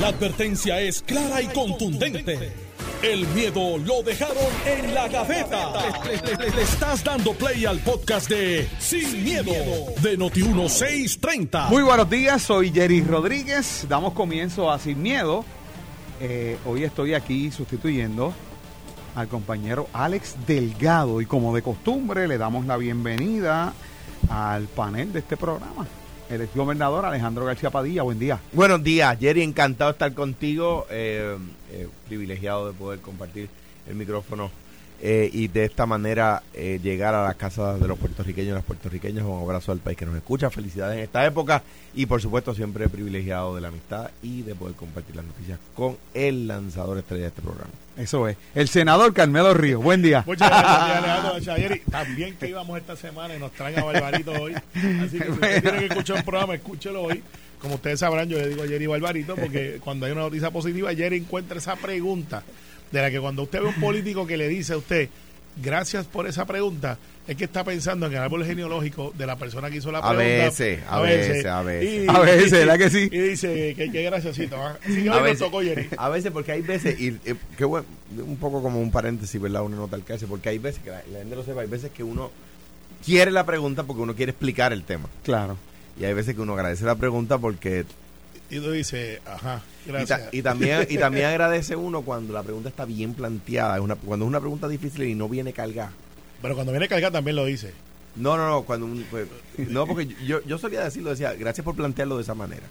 La advertencia es clara y contundente. El miedo lo dejaron en la gaveta. Le, estás dando play al podcast de Sin, miedo, de Noti1630. Muy buenos días, soy Jerry Rodríguez. Damos comienzo a Sin Miedo. Eh, hoy estoy aquí sustituyendo al compañero Alex Delgado y como de costumbre le damos la bienvenida al panel de este programa. El exgobernador Alejandro García Padilla, buen día. Buenos días, Jerry, encantado de estar contigo, eh, eh, privilegiado de poder compartir el micrófono eh, y de esta manera eh, llegar a las casas de los puertorriqueños y las puertorriqueñas. Un abrazo al país que nos escucha, felicidades en esta época y por supuesto siempre privilegiado de la amistad y de poder compartir las noticias con el lanzador estrella de este programa. Eso es. El senador Carmelo Ríos, buen día. Muchas gracias, Alejandro Chayeri. También que íbamos esta semana y nos traen a Barbarito hoy. Así que si usted tiene que escuchar un programa, escúchelo hoy. Como ustedes sabrán, yo le digo a Jerry Barbarito porque cuando hay una noticia positiva, Jerry encuentra esa pregunta de la que cuando usted ve un político que le dice a usted, gracias por esa pregunta, es que está pensando en el árbol genealógico de la persona que hizo la A pregunta. veces, a veces, a veces. A veces, ¿verdad que sí? Y dice que, que graciosito. ¿ah? Que A veces, tocó Jerry. a veces porque hay veces, y eh, qué bueno, un poco como un paréntesis, ¿verdad? Una nota al caso, porque hay veces que la, la gente lo sepa, hay veces que uno quiere la pregunta porque uno quiere explicar el tema. Claro. Y hay veces que uno agradece la pregunta porque... Y tú dices, ajá, Y, gracias. ta- y también y también agradece uno cuando la pregunta está bien planteada, es una, cuando es una pregunta difícil y no viene cargada. Pero cuando viene cargada también lo dice. No, no, no, cuando un- pues, no porque yo, yo solía decirlo, decía, gracias por plantearlo de esa manera.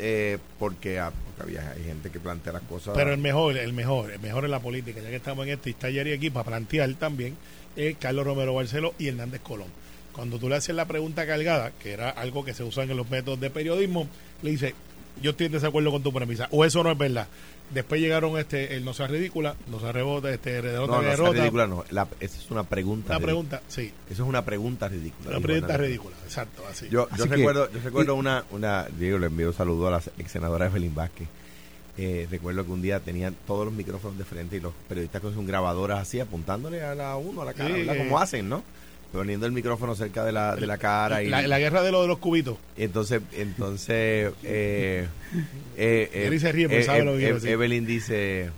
Eh, porque, ah, porque había hay gente que plantea las cosas. Pero el mejor, el mejor, el mejor en la política, ya que estamos en esto y está Jerry aquí para plantear también, es Carlos Romero Barceló y Hernández Colón. Cuando tú le haces la pregunta cargada, que era algo que se usa en los métodos de periodismo, le dice, yo estoy en desacuerdo con tu premisa, o eso no es verdad. Después llegaron este, el no sea ridícula, no sea rebota, este, derrota, no, no, ridícula no. La- esa es una pregunta. Una pregunta, sí, Eso es una pregunta ridícula. una pregunta ridícula, exacto, así. Yo, yo que- recuerdo, yo recuerdo una, una, Diego, le envío un saludo a la ex senadora Evelyn Vázquez. Eh, recuerdo que un día tenían todos los micrófonos de frente y los periodistas con sus grabadoras así apuntándole a la uno a la cara, como hacen, ¿no? Poniendo el micrófono cerca de la, de la cara y la, la guerra de, lo de los cubitos. entonces, entonces eh, eh, eh, se ríe sabe lo decir. Evelyn dice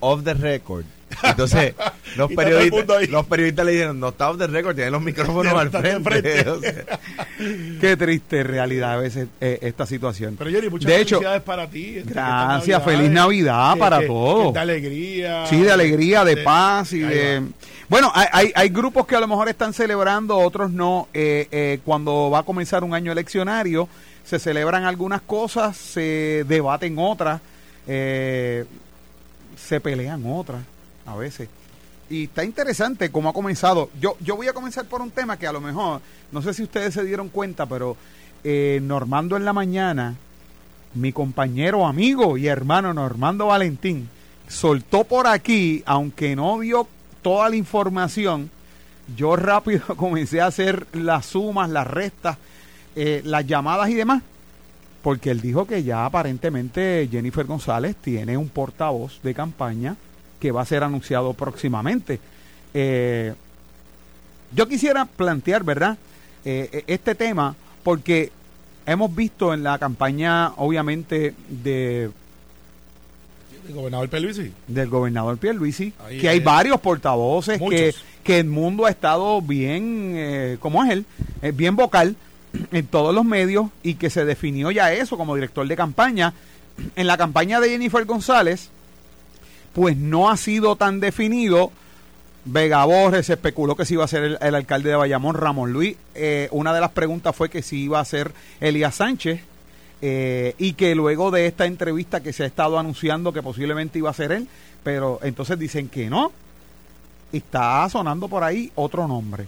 off the record. Entonces, los periodistas, los periodistas le dijeron, no está off the record, tienen los micrófonos al frente. frente. O sea, Qué triste realidad a veces eh, esta situación. Pero Jerry, muchas de hecho, felicidades para ti. gracias, feliz Navidad que- para que- todos. que De alegría. Sí, de alegría, de de- paz y de... va. Bueno, hay, hay, grupos que a lo mejor están celebrando, otros no. Eh, eh, cuando va a comenzar un año eleccionario, se celebran algunas cosas, se debaten otras, eh, se pelean otras a veces. Y está interesante cómo ha comenzado. Yo, yo voy a comenzar por un tema que a lo mejor, no sé si ustedes se dieron cuenta, pero eh, Normando en la mañana, mi compañero, amigo y hermano Normando Valentín, soltó por aquí, aunque no dio toda la información, yo rápido comencé a hacer las sumas, las restas, eh, las llamadas y demás, porque él dijo que ya aparentemente Jennifer González tiene un portavoz de campaña que va a ser anunciado próximamente. Eh, yo quisiera plantear, ¿verdad? Eh, eh, este tema, porque hemos visto en la campaña, obviamente, de El gobernador Pelvisi. del gobernador Pierluisi, Ahí que hay varios portavoces Muchos. que, que el mundo ha estado bien, eh, como es él, eh, bien vocal en todos los medios y que se definió ya eso como director de campaña. En la campaña de Jennifer González, pues no ha sido tan definido. Vega Borges se especuló que si iba a ser el, el alcalde de Bayamón, Ramón Luis. Eh, una de las preguntas fue que si iba a ser Elías Sánchez. Eh, y que luego de esta entrevista que se ha estado anunciando que posiblemente iba a ser él, pero entonces dicen que no. Está sonando por ahí otro nombre.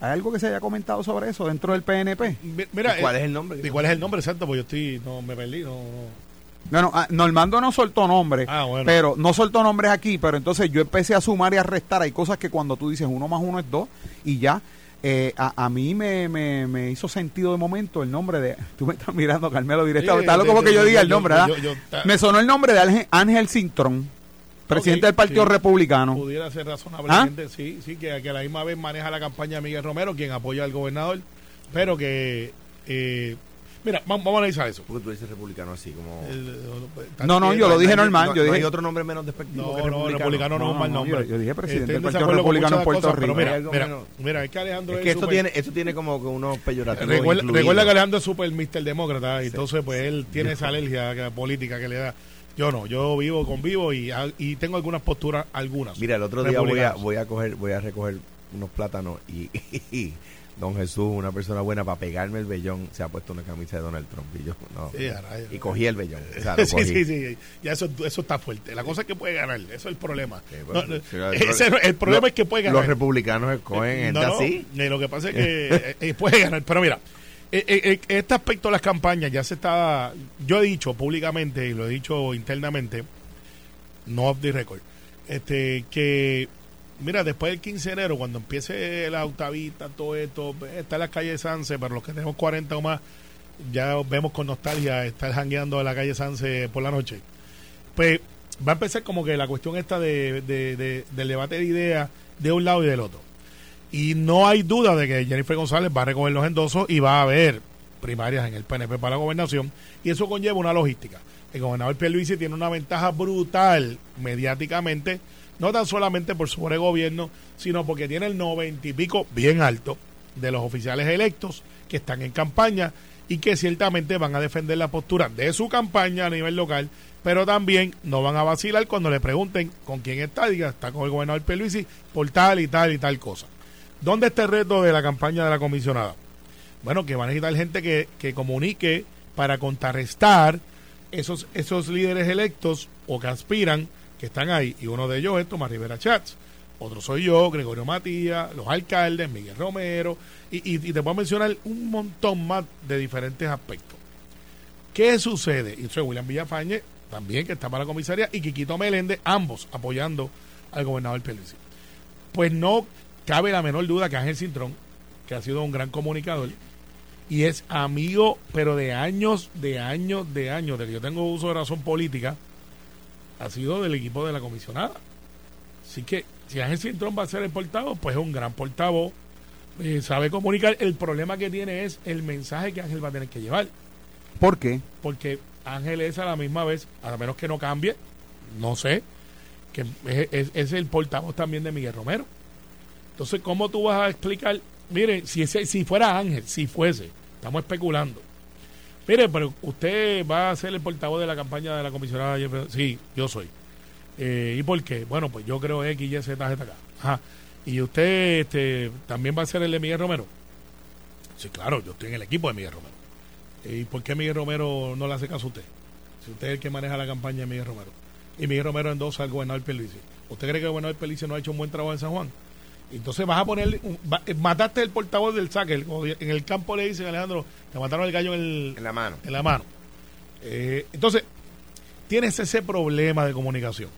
¿Hay algo que se haya comentado sobre eso dentro del PNP? Mi- Mira, ¿Y cuál eh, es el nombre? ¿Y cuál es el nombre exacto? Pues yo estoy, no, me perdí, no, no. No, no, ah, Normando no soltó nombres, Ah, bueno. pero no soltó nombres aquí, pero entonces yo empecé a sumar y a restar. Hay cosas que cuando tú dices uno más uno es dos y ya. Eh, a, a mí me, me, me hizo sentido de momento el nombre de. Tú me estás mirando, Carmelo, directamente. Sí, Está loco porque yo diga el nombre, yo- ¿verdad? yo- Me sonó el nombre de Ángel, Cintrón, presidente del Partido sí. Republicano. Pudiera ser razonablemente, sí, sí, que, que a la misma vez maneja la campaña de Miguel Romero, quien apoya al gobernador, pero que eh, Mira, vamos, vamos a analizar eso. Porque tú dices republicano así, como... El- No, no, yo lo dije normal, No, yo no dije- hay otro nombre menos despectivo No, que no, republicano. republicano no es un mal nombre. yo, yo dije presidente del Partido Republicano en Puerto cosas, Rico. mira, mira, menos- mira, es que Alejandro Es es que esto tiene, esto tiene como que unos peyorativos Recuerda, que Alejandro es súper Mr. Demócrata y entonces pues él tiene esa alergia política que le da. Yo no, yo vivo convivo y, y tengo algunas posturas, algunas. Mira, el otro día voy a, voy a coger, voy a recoger unos plátanos y, Don Jesús, una persona buena para pegarme el vellón, se ha puesto una camisa de Donald Trump y yo no. Sí, a rayos. y cogí el vellón. o sea, sí, sí, sí, ya eso, eso está fuerte. La cosa es que puede ganar, eso es el problema. Sí, bueno, No, no, sí, el ese no- el problema Lo- es que puede ganar. Los republicanos escogen gente No, así. eh, lo que pasa es que eh, eh, puede ganar. Pero mira, eh, eh, eh, este aspecto de las campañas ya se está. Yo he dicho públicamente y lo he dicho internamente, no off the record, este, que. Mira, después del 15 de enero, cuando empiece la autopista, todo esto, está en la calle Sanse, para los que tenemos 40 o más, ya vemos con nostalgia estar jangueando en la calle Sanse por la noche. Pues va a empezar como que la cuestión esta de- del debate de ideas de un lado y del otro. Y no hay duda de que Jennifer González va a recoger los endosos y va a haber primarias en el PNP para la gobernación. Y eso conlleva una logística. El gobernador Pierluisi tiene una ventaja brutal mediáticamente, no tan solamente por su gobierno, sino porque tiene el noventa y pico bien alto de los oficiales electos que están en campaña y que ciertamente van a defender la postura de su campaña a nivel local, pero también no van a vacilar cuando le pregunten con quién está, diga, está con el gobernador Pierluisi por tal y tal y tal cosa. ¿Dónde está el reto de la campaña de la comisionada? Bueno, que van a necesitar gente que, que comunique para contrarrestar esos, esos líderes electos o que aspiran que están ahí. Y uno de ellos es Tomás Rivera Chats. Otro soy yo, Gregorio Matías, los alcaldes, Miguel Romero, y, y, y te puedo mencionar un montón más de diferentes aspectos. ¿Qué sucede? Y soy William Villafañe, también que está para la comisaría, y Quiquito Meléndez, ambos apoyando al gobernador Pierluisi. Pues no cabe la menor duda que Ángel Cintrón, que ha sido un gran comunicador, y es amigo, pero de años, de años, de años, de que yo tengo uso de razón política, ha sido del equipo de la comisionada. Así que si Ángel Cintrón va a ser el portavoz, pues es un gran portavoz, eh, sabe comunicar. El problema que tiene es el mensaje que Ángel va a tener que llevar ¿Por qué? porque Ángel es a la misma vez, a menos que no cambie, no sé, que es, es- es el portavoz también de Miguel Romero. Entonces, ¿cómo tú vas a explicar? Mire, si, ese, si fuera Ángel, si fuese, estamos especulando. Mire, pero usted va a ser el portavoz de la campaña de la comisionada. Sí, yo soy. Eh, ¿Y por qué? Bueno, pues yo creo X, Y, Z, Z, K. Ajá. ¿Y usted este, también va a ser el de Miguel Romero? Sí, claro, yo estoy en el equipo de Miguel Romero. ¿Y por qué Miguel Romero no le hace caso a usted? Si usted es el que maneja la campaña de Miguel Romero. Y Miguel Romero endosa al gobernador Pierluisi. ¿Usted cree que el gobernador Pierluisi no ha hecho un buen trabajo en San Juan? Entonces vas a poner, mataste el portavoz del saque. en el campo le dicen, Alejandro, te mataron el gallo en, el- En la mano. en la mano. Eh, entonces, tienes ese problema de comunicación.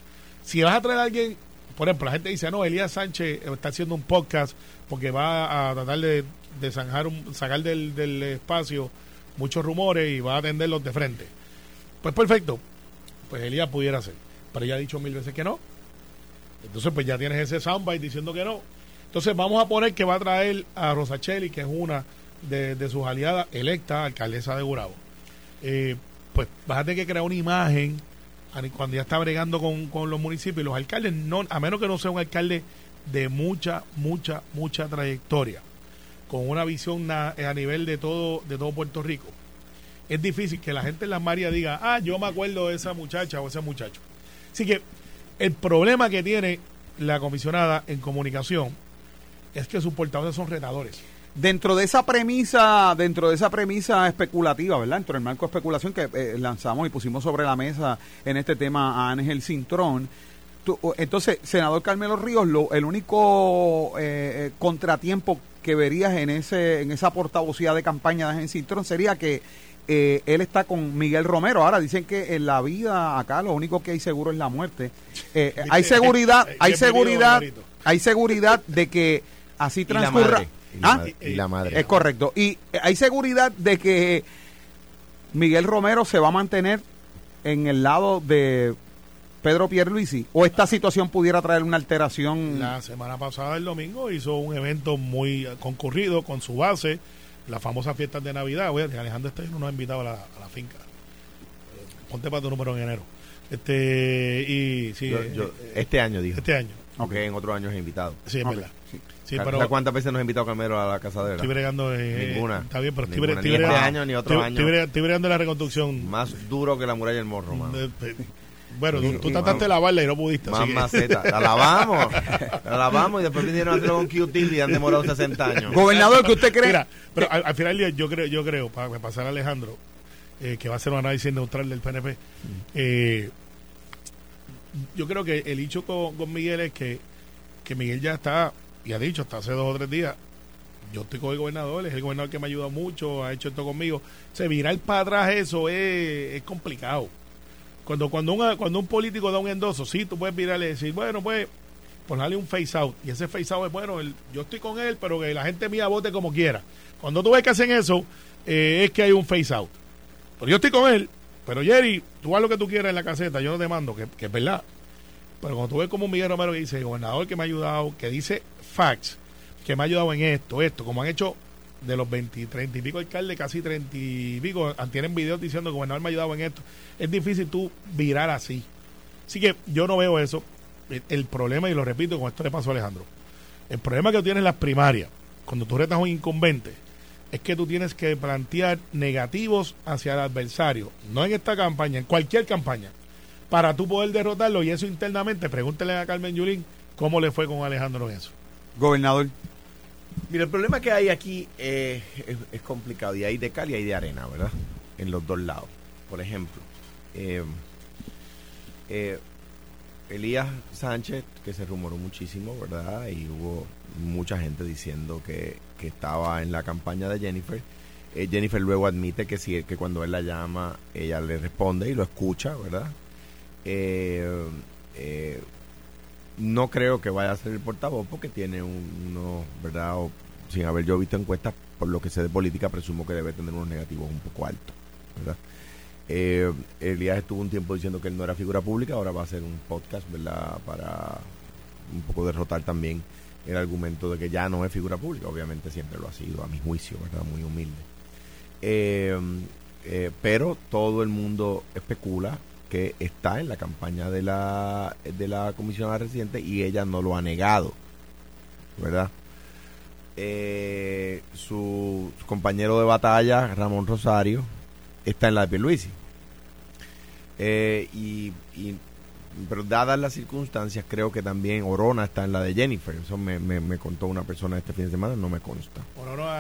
Si vas a traer a alguien, por ejemplo, la gente dice, no, Elías Sánchez está haciendo un podcast porque va a tratar de, de zanjar un- sacar del, del espacio muchos rumores y va a atenderlos de frente. Pues perfecto, pues Elías pudiera ser. Pero ya ha dicho mil veces que no. Entonces, pues ya tienes ese soundbite diciendo que no. Entonces, vamos a poner que va a traer a Rosacheli, que es una de, sus aliadas electa, alcaldesa de Gurabo. Eh, pues vas a que crear una imagen cuando ya está bregando con, con los municipios. Los alcaldes, no, a menos que no sea un alcalde de mucha, mucha, mucha trayectoria, con una visión a nivel de todo, de todo Puerto Rico. Es difícil que la gente en las Marías diga, ah, yo me acuerdo de esa muchacha o ese muchacho. Así que el problema que tiene la comisionada en comunicación es que sus portavoces son retadores. Dentro de esa premisa, dentro de esa premisa especulativa, ¿verdad? Dentro del marco de especulación que eh, lanzamos y pusimos sobre la mesa en este tema a Ángel Cintrón, entonces, senador Carmelo Ríos, lo, el único eh, eh, contratiempo que verías en ese en esa portavocía de campaña de Ángel Cintrón sería que eh, él está con Miguel Romero. Ahora dicen que en la vida acá lo único que hay seguro es la muerte. Eh, hay seguridad, hay seguridad, hay seguridad de que así Y la transcurra. madre. Y la ¿Ah? madre. Y la madre. Es correcto. Y eh, hay seguridad de que Miguel Romero se va a mantener en el lado de Pedro Pierluisi o esta situación pudiera traer una alteración. La semana pasada, el domingo, hizo un evento muy eh, concurrido con su base, las famosas fiestas de Navidad. Oye, Alejandro este no nos ha invitado a la, a la finca. Eh, Ponte para tu número en enero. Este, y sí, Yo- yo- este año dijo. este año. Aunque en otros años he invitado. Sí, es Ok, verdad. sí. Sí, ¿Sabes pero ¿Cuántas veces nos ha invitado Carmelo a la casa de estoy bregando. eh, Ninguna. Está bien, pero estoy, Ninguna, bre- ni estoy este año ni otro estoy- año. Estoy, bre- estoy bregando en la reconstrucción. Más duro que la muralla del morro, mano. Eh, eh, Bueno, tú, tú trataste de lavarla y no pudiste. Más maceta. La lavamos. La lavamos y después vinieron a hacerlo con Q-Tip y han demorado 60 años. Gobernador, ¿qué usted cree? Mira, pero al, al final del día yo creo, yo creo, para pasar a Alejandro, eh, que va a hacer un análisis neutral del PNP, eh, yo creo que el hecho con, con Miguel es que, que Miguel ya está, y ha dicho hasta hace dos o tres días, yo estoy con el gobernador, es el gobernador que me ha ayudado mucho, ha hecho esto conmigo. O sea, virar para atrás eso es, es complicado. Cuando, cuando, un, cuando un político da un endoso, sí, tú puedes virarle y decir, bueno, pues, ponerle un face out. Y ese face out es, bueno, el- yo estoy con él, pero que la gente mía vote como quiera. Cuando tú ves que hacen eso, eh, es que hay un face out. Pero yo estoy con él, pero Jerry, tú haz lo que tú quieras en la caseta, yo no te mando, que, que es verdad. Pero cuando tú ves como Miguel Romero que dice, gobernador que me ha ayudado, que dice facts, que me ha ayudado en esto, esto, como han hecho de los 20, 30 y pico alcaldes, casi 30 y pico, tienen videos diciendo gobernador me ha ayudado en esto. Es difícil tú virar así. Así que yo no veo eso. El, el problema, y lo repito, con esto le pasó a Alejandro, el problema que tú tienes en las primarias, cuando tú retas a un incumbente, es que tú tienes que plantear negativos hacia el adversario, no en esta campaña, en cualquier campaña, para tú poder derrotarlo y eso internamente, pregúntele a Carmen Yulín cómo le fue con Alejandro en eso. Gobernador. Mira, el problema que hay aquí eh, es, complicado y hay de cal y hay de arena, ¿verdad? En los dos lados. Por ejemplo, eh, eh, Elías Sánchez, que se rumoró muchísimo, ¿verdad? Y hubo mucha gente diciendo que, que estaba en la campaña de Jennifer. Eh, Jennifer luego admite que si que cuando él la llama, ella le responde y lo escucha, ¿verdad? Eh, eh, no creo que vaya a ser el portavoz porque tiene un, ¿verdad? Sin haber yo visto encuestas, por lo que sé de política, presumo que debe tener unos negativos un poco altos, ¿verdad? Eh, Elías estuvo un tiempo diciendo que él no era figura pública, ahora va a hacer un podcast, ¿verdad? Para un poco derrotar también el argumento de que ya no es figura pública, obviamente siempre lo ha sido, a mi juicio, ¿verdad? Muy humilde. Eh, eh, pero todo el mundo especula que está en la campaña de la, de la comisionada residente y ella no lo ha negado, ¿verdad? Eh, su, compañero de batalla, Ramón Rosario, está en la de Pierluisi. Eh, y, pero dadas las circunstancias, creo que también Orona está en la de Jennifer. Eso me, me, contó una persona este fin de semana, no me consta.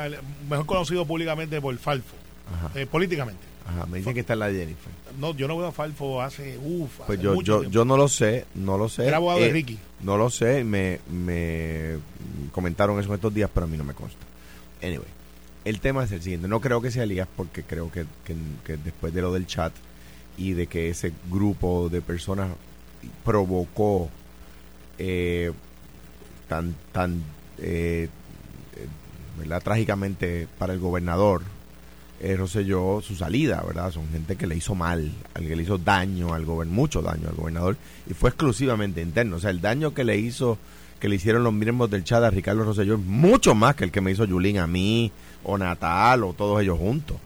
El- mejor conocido públicamente por Falfo, eh, políticamente. ajá, me dicen que está en la Jennifer. No, yo no veo a Falfo hace, uff, Pues yo, yo, yo no lo sé, no lo sé. Era abogado de Eh, Ricky. No lo sé, me, me comentaron eso en estos días, pero a mí no me consta. Anyway, el tema es el siguiente. No creo que sea Elías porque creo que, que- que después de lo del chat y de que ese grupo de personas provocó eh, tan, tan eh, eh, ¿verdad? trágicamente para el gobernador eh, su salida, ¿verdad? Son gente que le hizo mal, al que le hizo daño al gobernador, mucho daño al gobernador, y fue exclusivamente interno. O sea, el daño que le hizo, que le hicieron los miembros del chat a Ricardo Rosselló es mucho más que el que me hizo Yulín a mí, o Natal, o todos ellos juntos.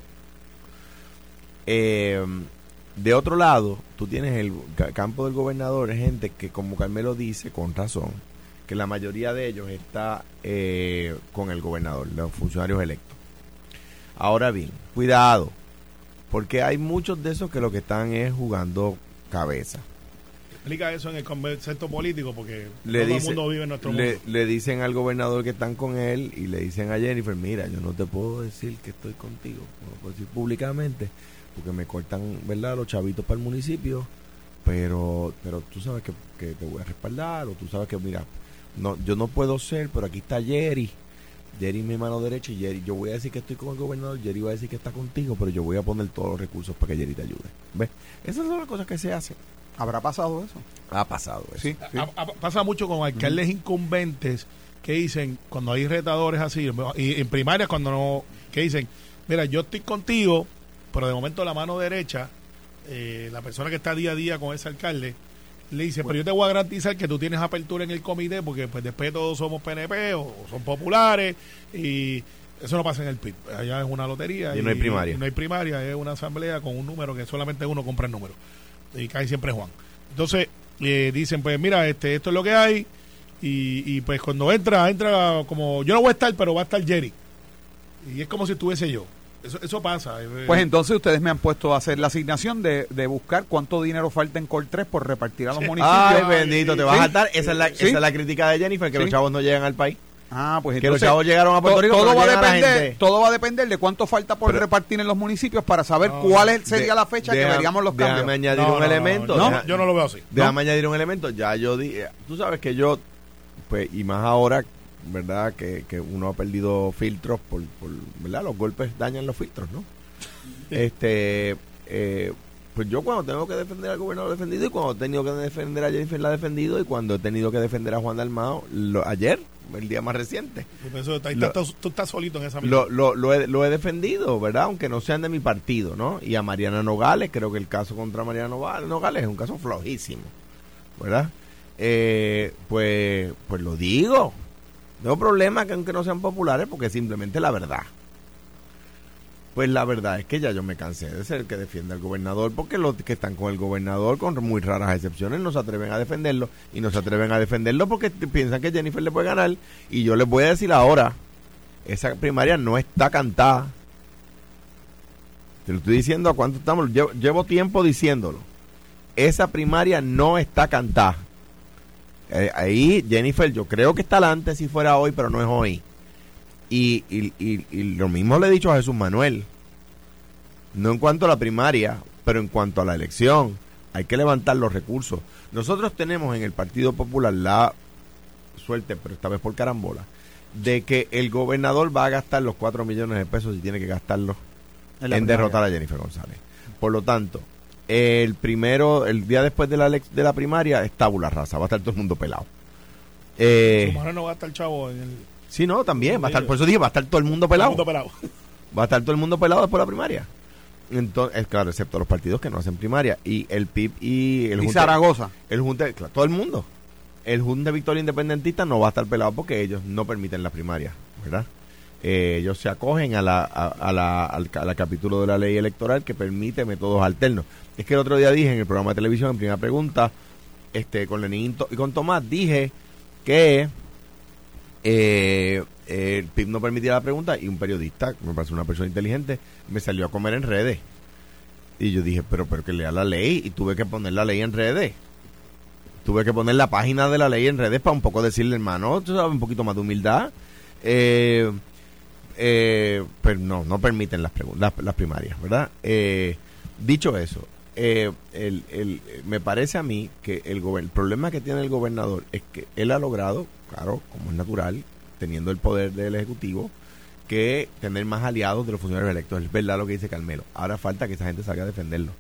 Eh, de otro lado, tú tienes el ca- campo del gobernador, gente que, como Carmelo dice, con razón, que la mayoría de ellos está eh, con el gobernador, los funcionarios electos. Ahora bien, cuidado, porque hay muchos de esos que lo que están es jugando cabeza. Explica eso en el concepto político porque Le, todo dice- el mundo vive en nuestro le, mundo. le dicen al gobernador que están con él y le dicen a Jennifer, mira, yo no te puedo decir que estoy contigo, no lo puedo decir públicamente, porque me cortan, ¿verdad?, los chavitos para el municipio, pero pero tú sabes que, que te voy a respaldar, o tú sabes que, mira, no yo no puedo ser, pero aquí está Jerry, Jerry es mi mano derecha y Jerry, yo voy a decir que estoy con el gobernador, Jerry va a decir que está contigo, pero yo voy a poner todos los recursos para que Jerry te ayude. ¿Ves? Esas son las cosas que se hacen. ¿Habrá pasado eso? Ha pasado eso. Sí. sí. A- a- pasa mucho con alcaldes incumbentes que dicen, cuando hay retadores así, y en primarias cuando no, que dicen, mira, yo estoy contigo, pero de momento la mano derecha, eh, la persona que está día a día con ese alcalde, le dice, pero yo te voy a garantizar que tú tienes apertura en el comité, porque pues después todos somos PNP o, son populares, y Eso no pasa en el PIB. Allá es una lotería. Y no hay primaria. y no hay primaria, es una asamblea con un número que solamente uno compra el número. Y cae siempre Juan. Entonces, eh, dicen, pues mira, este esto es lo que hay. Y, y pues cuando entra, entra como. Yo no voy a estar, pero va a estar Jerry. Y es como si estuviese yo. Eso, eso pasa. eh, Pues entonces ustedes me han puesto a hacer la asignación de, de buscar cuánto dinero falta en Col 3 por repartir a los municipios. Ay, bendito, te vas Sí. a estar. Esa es la, Sí. esa es la crítica de Jennifer, que Sí. los chavos no llegan al país. Ah, pues Que los chavos llegaron a Puerto to- Rico, todo va a depender, todo va a depender de cuánto falta por Pero- repartir en los municipios para saber No, cuál es- sería De- la fecha que veríamos los cambios. Déjame añadir No, un no, no, elemento. no, deja- yo no lo veo así. Déjame añadir un elemento. Ya yo dije, tú sabes que yo, pues, y más ahora, ¿verdad? Que, que uno ha perdido filtros por, por, ¿verdad? Los golpes dañan los filtros, ¿no? Este, eh, pues yo cuando tengo que defender al gobernador he defendido y cuando he tenido que defender a Jennifer la he defendido y cuando he tenido que defender a Juan Dalmao, lo, ayer, el día más reciente. Ahí Lo- tú estás solito en esa Lo, lo, lo, he, lo he defendido, ¿verdad? Aunque no sean de mi partido, ¿no? Y a Mariana Nogales, creo que el caso contra Mariana Nogales, Nogales es un caso flojísimo, ¿verdad? Eh, pues, pues lo digo. No hay problema que aunque no sean populares, porque simplemente la verdad. Pues la verdad es que ya yo me cansé de ser el que defiende al gobernador, porque los que están con el gobernador, con muy raras excepciones, no se atreven a defenderlo. Y no se atreven a defenderlo porque piensan que Jennifer le puede ganar. Y yo les voy a decir ahora, esa primaria no está cantada. Te lo estoy diciendo a cuánto estamos. Llevo, llevo tiempo diciéndolo. Esa primaria no está cantada. Eh, ahí Jennifer, yo creo que está adelante si fuera hoy, pero no es hoy. Y, y, y, y lo mismo le he dicho a Jesús Manuel. No en cuanto a la primaria, pero en cuanto a la elección. Hay que levantar los recursos. Nosotros tenemos en el Partido Popular la suerte, pero esta vez por carambola, de que el gobernador va a gastar los 4 millones de pesos y tiene que gastarlos En derrotar a Jennifer González. Por lo tanto, el primero, el día después de la, de la primaria, es tabula rasa, va a estar todo el mundo pelado. Eh, Su madre no va a estar chavo en el sí, no, también, va a estar, por eso dije, va a estar todo el mundo pelado. mundo pelado. Va a estar todo el mundo pelado después de la primaria. Entonces, claro, excepto los partidos que no hacen primaria. Y el PIB y el y Junta- Zaragoza. el Junta, claro, todo el mundo. El Junta de Victoria Independentista no va a estar pelado porque ellos no permiten la primaria, ¿verdad? Eh, ellos se acogen a la, a, a la, al, ca- a la capítulo de la ley electoral que permite métodos alternos. Es que el otro día dije en el programa de televisión, en primera pregunta, este con Lenín y con Tomás, dije que eh, el PIB no permitía la pregunta y un periodista, me parece una persona inteligente, me salió a comer en redes. Y yo dije, pero, pero que lea la ley y tuve que poner la ley en redes. Tuve que poner la página de la ley en redes para un poco decirle, hermano, tú sabes, un poquito más de humildad. Eh, eh, pero no, no permiten las, las, las primarias, ¿verdad? Eh, dicho eso, eh, el, el- me parece a mí que el, el problema que tiene el gobernador es que él ha logrado, claro, como es natural, teniendo el poder del Ejecutivo, que tener más aliados de los funcionarios electos. Es verdad lo que dice Carmelo. Ahora falta que esa gente salga a defenderlo.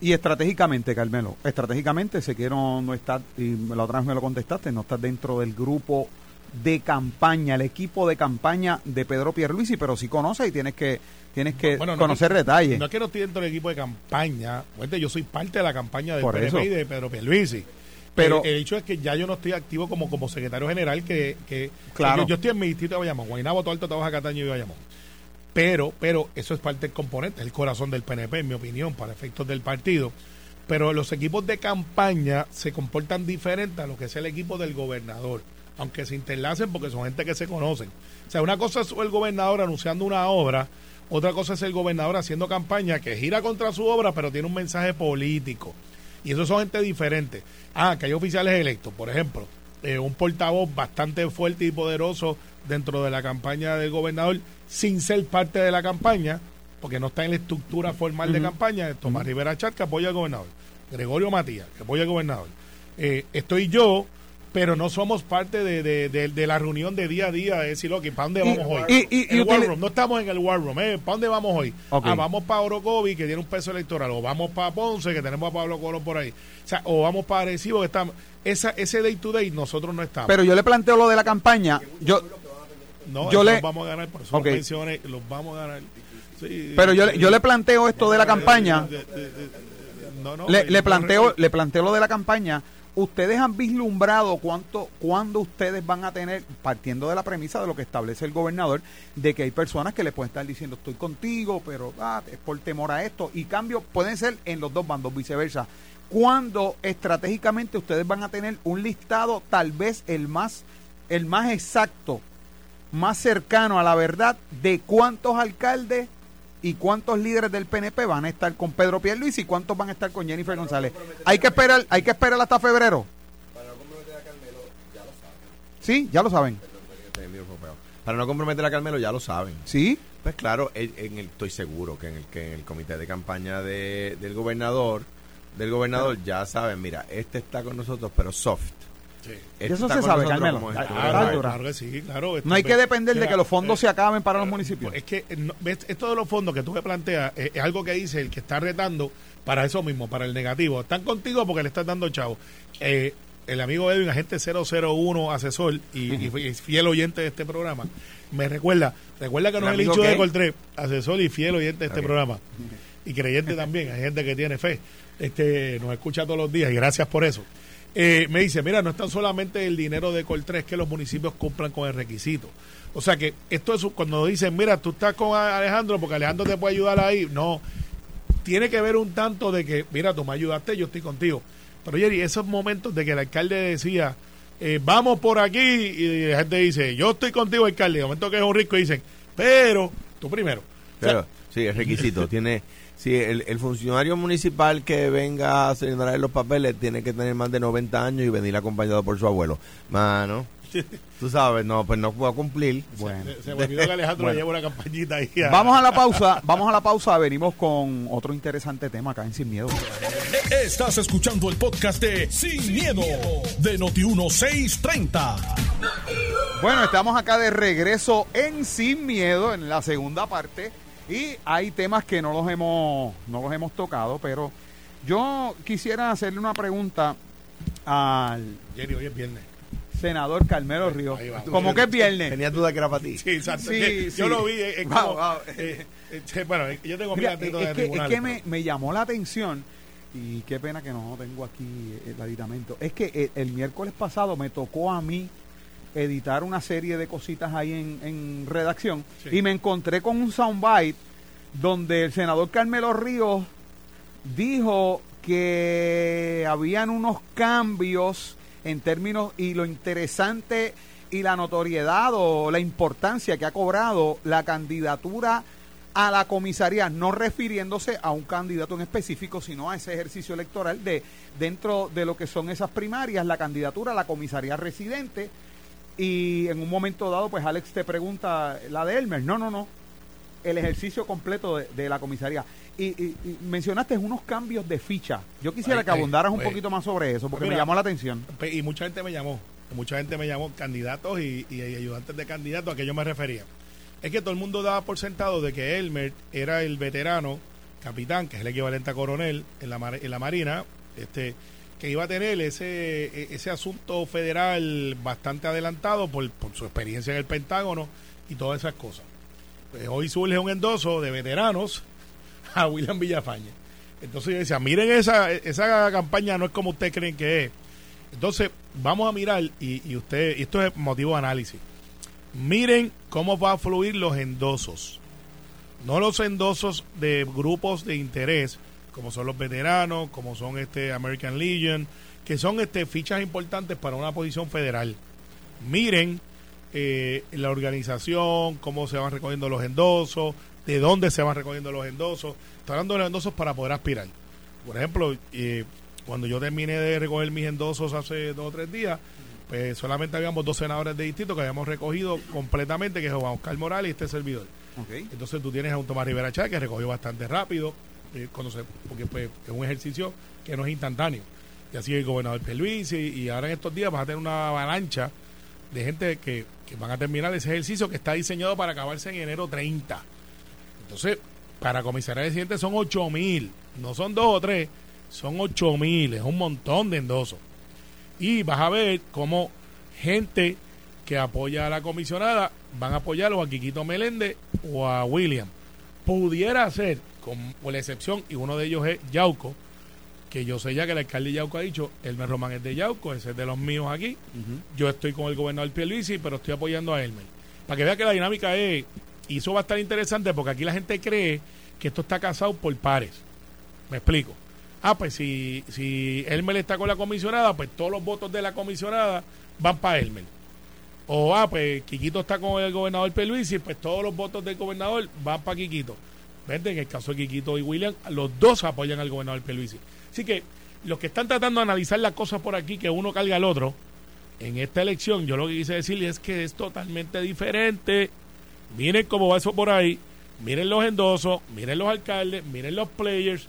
Y estratégicamente, Carmelo, estratégicamente sé que no, no está, y la otra vez me lo contestaste, no estás dentro del grupo de campaña, el equipo de campaña de Pedro Pierluisi, pero sí conoces y tienes que tienes que Bueno, no conocer detalles. No es que no estoy dentro del equipo de campaña. Yo soy parte de la campaña del Por PNP eso. y de Pedro Pierluisi. Pero- el, el hecho es que ya yo no estoy activo como, como secretario general, que, que Claro. yo, yo estoy en mi distrito de Bayamón, Guaynabo, Todo Alto, Tabaja, Cataño y Bayamón. Pero, pero eso es parte del componente, el corazón del PNP, en mi opinión, para efectos del partido. Pero los equipos de campaña se comportan diferente a lo que es el equipo del gobernador, aunque se interlacen porque son gente que se conocen. O sea, una cosa es el gobernador anunciando una obra, otra cosa es el gobernador haciendo campaña que gira contra su obra, pero tiene un mensaje político. Y eso son gente diferente. Ah, que hay oficiales electos, por ejemplo, eh, un portavoz bastante fuerte y poderoso dentro de la campaña del gobernador sin ser parte de la campaña, porque no está en la estructura formal de campaña. Tomás Rivera Chat, que apoya al gobernador. Gregorio Matías, que apoya al gobernador. Eh, estoy yo, pero no somos parte de, de- de- de la reunión de día a día de decir, ok, ¿para dónde Y- vamos hoy? y- y- y el war utili- room, no estamos en el war room, ¿eh? ¿Para dónde vamos hoy? Ok. Ah, vamos para Orocovi, que tiene un peso electoral, o vamos para Ponce, que tenemos a Pablo Colón por ahí. O sea, o vamos para Arecibo, que estamos... Esa, ese day to day nosotros no estamos. Pero yo le planteo lo de la campaña, yo no, yo le- los vamos a ganar, por eso Ok. los vamos a ganar. Sí, pero yo, le- yo le planteo esto de la campaña, no, no, le, planteo, le planteo lo de la campaña. ¿Ustedes han vislumbrado cuánto, cuándo ustedes van a tener, partiendo de la premisa de lo que establece el gobernador, de que hay personas que le pueden estar diciendo estoy contigo, pero ah, es por temor a esto, y cambio pueden ser en los dos bandos, viceversa. ¿Cuándo estratégicamente ustedes van a tener un listado, tal vez el más, el más exacto, más cercano a la verdad, de cuántos alcaldes y cuántos líderes del PNP van a estar con Pedro Pierluisi y cuántos van a estar con Jennifer González. Hay que esperar, hay que esperar hasta febrero. Sí, ya lo saben. Para no comprometer a Carmelo, ya lo saben. Sí, Pues claro, en en el, estoy seguro que en el, que en el comité de campaña de, del gobernador, del gobernador ya saben, mira, este está con nosotros, pero soft. Sí. Eso se sabe, Carmelo. Biden. Dura. Claro que sí, claro. no hay que depender de que los fondos eh, se acaben para los municipios. Es que eh, no, esto de los fondos que tú me planteas eh, es, algo que dice el que está retando para eso mismo, para el negativo. Están contigo porque le estás dando chavo. Eh, el amigo Edwin, agente 001 asesor y, fi- y fiel oyente de este programa, me recuerda, recuerda que ¿El no es el dicho de? Coltré, asesor y fiel oyente de este programa. Y creyente también, hay gente que tiene fe. Este, nos escucha todos los días y gracias por eso. Eh, me dice, mira, no es tan solamente el dinero de Coltré, es que los municipios cumplan con el requisito. O sea que esto es cuando dicen, mira, tú estás con Alejandro porque Alejandro te puede ayudar ahí. No, tiene que ver un tanto de que, mira, tú me ayudaste, yo estoy contigo. Pero Jerry, esos momentos de que el alcalde decía, eh, vamos por aquí, y la gente dice, yo estoy contigo, alcalde. De momento que es un rico dicen, pero tú primero. O sea, Pero, sí, el requisito. tiene Sí, el, el funcionario municipal que venga a señalar los papeles tiene que tener más de 90 años y venir acompañado por su abuelo. Mano, tú sabes, no, pues no puedo cumplir. Bueno. se, se me olvidó que Alejandro Bueno. le lleva una campañita ahí. a- Vamos a la pausa, vamos a la pausa, venimos con otro interesante tema acá en Sin Miedo. Estás escuchando el podcast de Sin, miedo, de Noti1630. Bueno, estamos acá de regreso en Sin Miedo, en la segunda parte, y hay temas que no los hemos, no los hemos tocado, pero yo quisiera hacerle una pregunta al Jerry, hoy es viernes. senador Carmelo Ríos. Como que es viernes. Tenías duda que era para ti. Sí, exacto. Sí, Que sí. Yo lo vi. eh, Es Wow, como, wow. eh, eh, eh, bueno, yo tengo Mira, mira, es, de que, es que me, me llamó la atención y qué pena que no tengo aquí el aditamento. Es que el, el miércoles pasado me tocó a mí editar una serie de cositas ahí en, en redacción Sí. y me encontré con un soundbite donde el senador Carmelo Ríos dijo que habían unos cambios en términos y lo interesante y la notoriedad o la importancia que ha cobrado la candidatura a la comisaría, no refiriéndose a un candidato en específico, sino a ese ejercicio electoral de dentro de lo que son esas primarias, la candidatura a la comisaría residente. Y en un momento dado, pues Alex te pregunta, la de Elmer, no, no, no, el ejercicio completo de, de la comisaría. Y, y- y mencionaste unos cambios de ficha. Yo quisiera Ay, que ay, abundaras un pues, poquito más sobre eso, porque pues me llamó la atención. Pe- Y mucha gente me llamó, mucha gente me llamó, candidatos y, y ayudantes de candidatos a que yo me refería. Es que todo el mundo daba por sentado de que Elmer era el veterano capitán, que es el equivalente a coronel en la, mar- en la Marina, este que iba a tener ese, e- ese asunto federal bastante adelantado por, por su experiencia en el Pentágono y todas esas cosas. Pues hoy surge un endoso de veteranos a William Villafañe. Entonces yo decía, miren esa, esa campaña no es como ustedes creen que es. Entonces, vamos a mirar, y, usted, esto es motivo de análisis. Miren cómo va a fluir los endosos. No los endosos de grupos de interés, como son los veteranos, como son este American Legion, que son este fichas importantes para una posición federal. Miren eh, la organización, cómo se van recogiendo los endosos, de dónde se van recogiendo los endosos. Estoy hablando de los endosos para poder aspirar. Por ejemplo, eh, cuando yo terminé de recoger mis endosos hace dos o tres días, pues solamente habíamos dos senadores de distrito que habíamos recogido completamente, que es Juan Oscar Morales y este servidor. Entonces tú tienes a un Tomás Rivera Chá que recogió bastante rápido, eh, porque pues, es un ejercicio que no es instantáneo. Y así el gobernador Pierluisi, y, y ahora en estos días vas a tener una avalancha de gente que, que van a terminar ese ejercicio que está diseñado para acabarse en enero 30. Entonces, para comisaría residente son 8 mil, no son dos o tres, son 8 mil, es un montón de endosos. Y vas a ver cómo gente que apoya a la comisionada van a apoyar o a Quiquito Meléndez o a William. Pudiera ser, con, la excepción, y uno de ellos es Yauco, que yo sé ya que el alcalde de Yauco ha dicho, Elmer Román es de Yauco, ese es de los míos aquí. Yo estoy con el gobernador Pierluisi, pero estoy apoyando a Elmer. Para que vea que la dinámica es, y eso va a estar interesante porque aquí la gente cree que esto está casado por pares. Me explico. Ah, pues si, si Elmer está con la comisionada, pues todos los votos de la comisionada van para Elmer. O, ah, pues Quiquito está con el gobernador Pierluisi, pues todos los votos del gobernador van para Quiquito. En el caso de Quiquito y William, los dos apoyan al gobernador Pierluisi. Así que los que están tratando de analizar las cosas por aquí, que uno carga al otro, en esta elección, yo lo que quise decirles es que es totalmente diferente. Miren cómo va eso por ahí, miren los endosos, miren los alcaldes, miren los players,